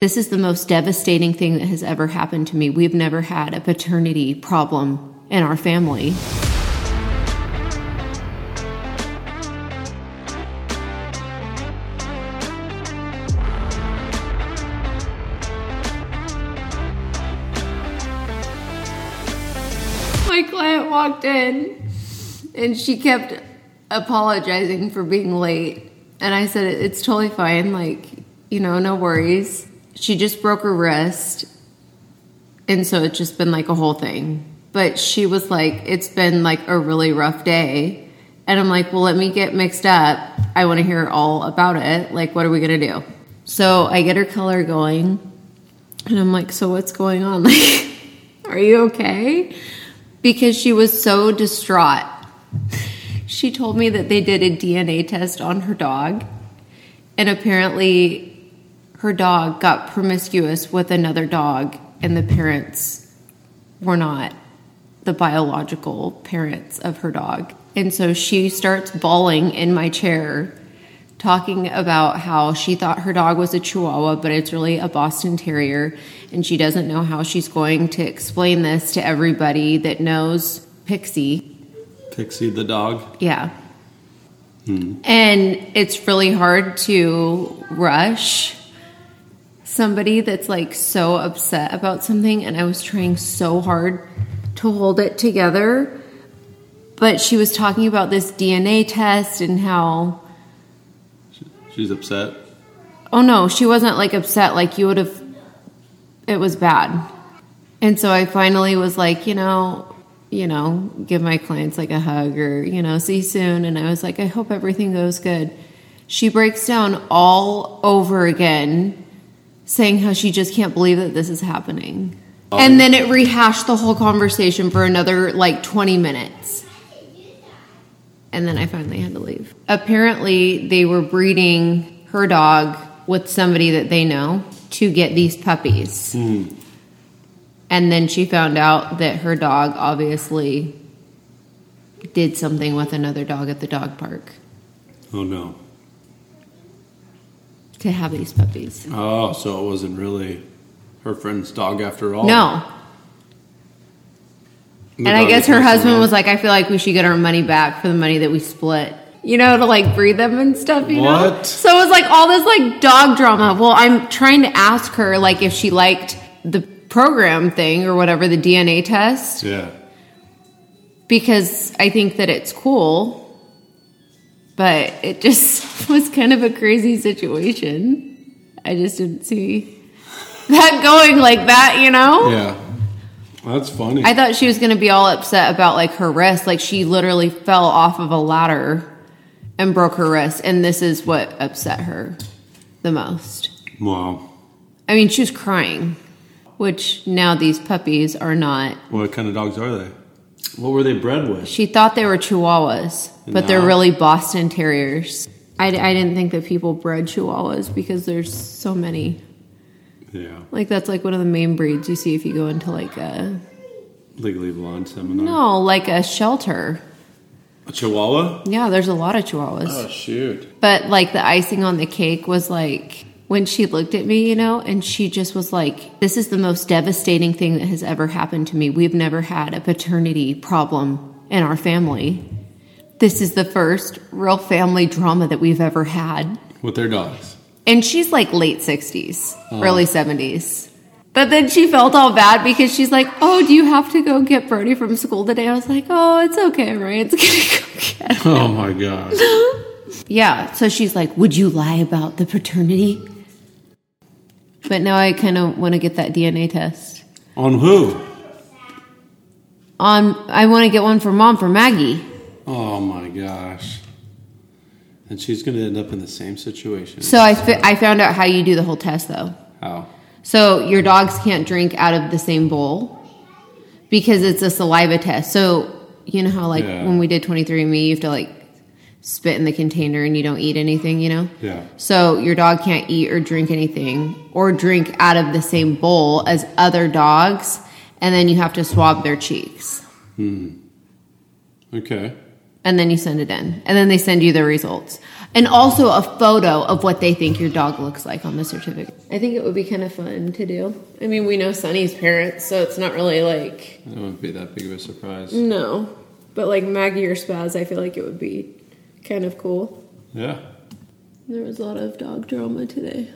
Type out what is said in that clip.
This is the most devastating thing that has ever happened to me. We've never had a paternity problem in our family. My client walked in and she kept apologizing for being late. And I said, It's totally fine. Like, you know, no worries. She just broke her wrist. And so it's just been like a whole thing. But she was like, It's been like a really rough day. And I'm like, Well, let me get mixed up. I want to hear all about it. Like, what are we going to do? So I get her color going. And I'm like, So what's going on? Like, are you okay? Because she was so distraught. She told me that they did a DNA test on her dog, and apparently her dog got promiscuous with another dog, and the parents were not the biological parents of her dog. And so she starts bawling in my chair, talking about how she thought her dog was a Chihuahua, but it's really a Boston Terrier, and she doesn't know how she's going to explain this to everybody that knows Pixie. Pixie the dog. Yeah. Hmm. And it's really hard to rush somebody that's like so upset about something. And I was trying so hard to hold it together. But she was talking about this DNA test and how, She's upset. oh no, she wasn't like upset. Like you would have, it was bad. And so I finally was like, you know, you know, give my clients like a hug or, you know, see you soon. And I was like, I hope everything goes good. She breaks down all over again, saying how she just can't believe that this is happening. Oh, and then it rehashed the whole conversation for another like 20 minutes. And then I finally had to leave. Apparently, they were breeding her dog with somebody that they know to get these puppies. Hmm. And then she found out that her dog obviously did something with another dog at the dog park Oh no. To have these puppies. Oh, so it wasn't really her friend's dog after all. No. The And I guess her husband around. was like, I feel like we should get our money back for the money that we split. You know, to like breed them and stuff, you know? What? So it was like all this like dog drama. Well, I'm trying to ask her like if she liked the program thing or whatever, the DNA test. Yeah. because I think that it's cool, but it just was kind of a crazy situation. I just didn't see that going like that, you know? Yeah. That's funny. I thought she was going to be all upset about like her wrist. Like she literally fell off of a ladder and broke her wrist. And this is what upset her the most. wow. I mean, she was crying, which now these puppies are not. What kind of dogs are they? What were they bred with? She thought they were Chihuahuas, but they're really Boston Terriers. I, I didn't think that people bred Chihuahuas because there's so many. Yeah. Like that's like one of the main breeds you see if you go into like a Legally Blonde seminar. no, like a shelter. A Chihuahua? Yeah, there's a lot of Chihuahuas. Oh shoot. But like the icing on the cake was like when she looked at me, you know, and she just was like, This is the most devastating thing that has ever happened to me. We've never had a paternity problem in our family. This is the first real family drama that we've ever had. With their dogs. And she's like late 60s, early 70s. But then she felt all bad because she's like, Oh, do you have to go get Brody from school today? I was like, Oh, it's okay, Ryan's gonna go get him. Oh my god. Yeah. So she's like, Would you lie about the paternity? But now I kind of want to get that DNA test. On who? On, I want to get one for mom for Maggie. Oh my gosh. And she's gonna end up in the same situation. So I, fi- I found out how you do the whole test though. How? So your dogs can't drink out of the same bowl because it's a saliva test. So you know how like Yeah. when we did 23andMe, you have to like spit in the container and you don't eat anything, you know? Yeah. So your dog can't eat or drink anything or drink out of the same bowl as other dogs, and then you have to swab their cheeks. Hmm. Okay. And then you send it in, and then they send you the results. And also a photo of what they think your dog looks like on the certificate. I think it would be kind of fun to do. I mean, we know Sunny's parents, so it's not really like. It wouldn't be that big of a surprise. No. But like Maggie or Spaz, I feel like it would be kind of cool. Yeah. There was a lot of dog drama today.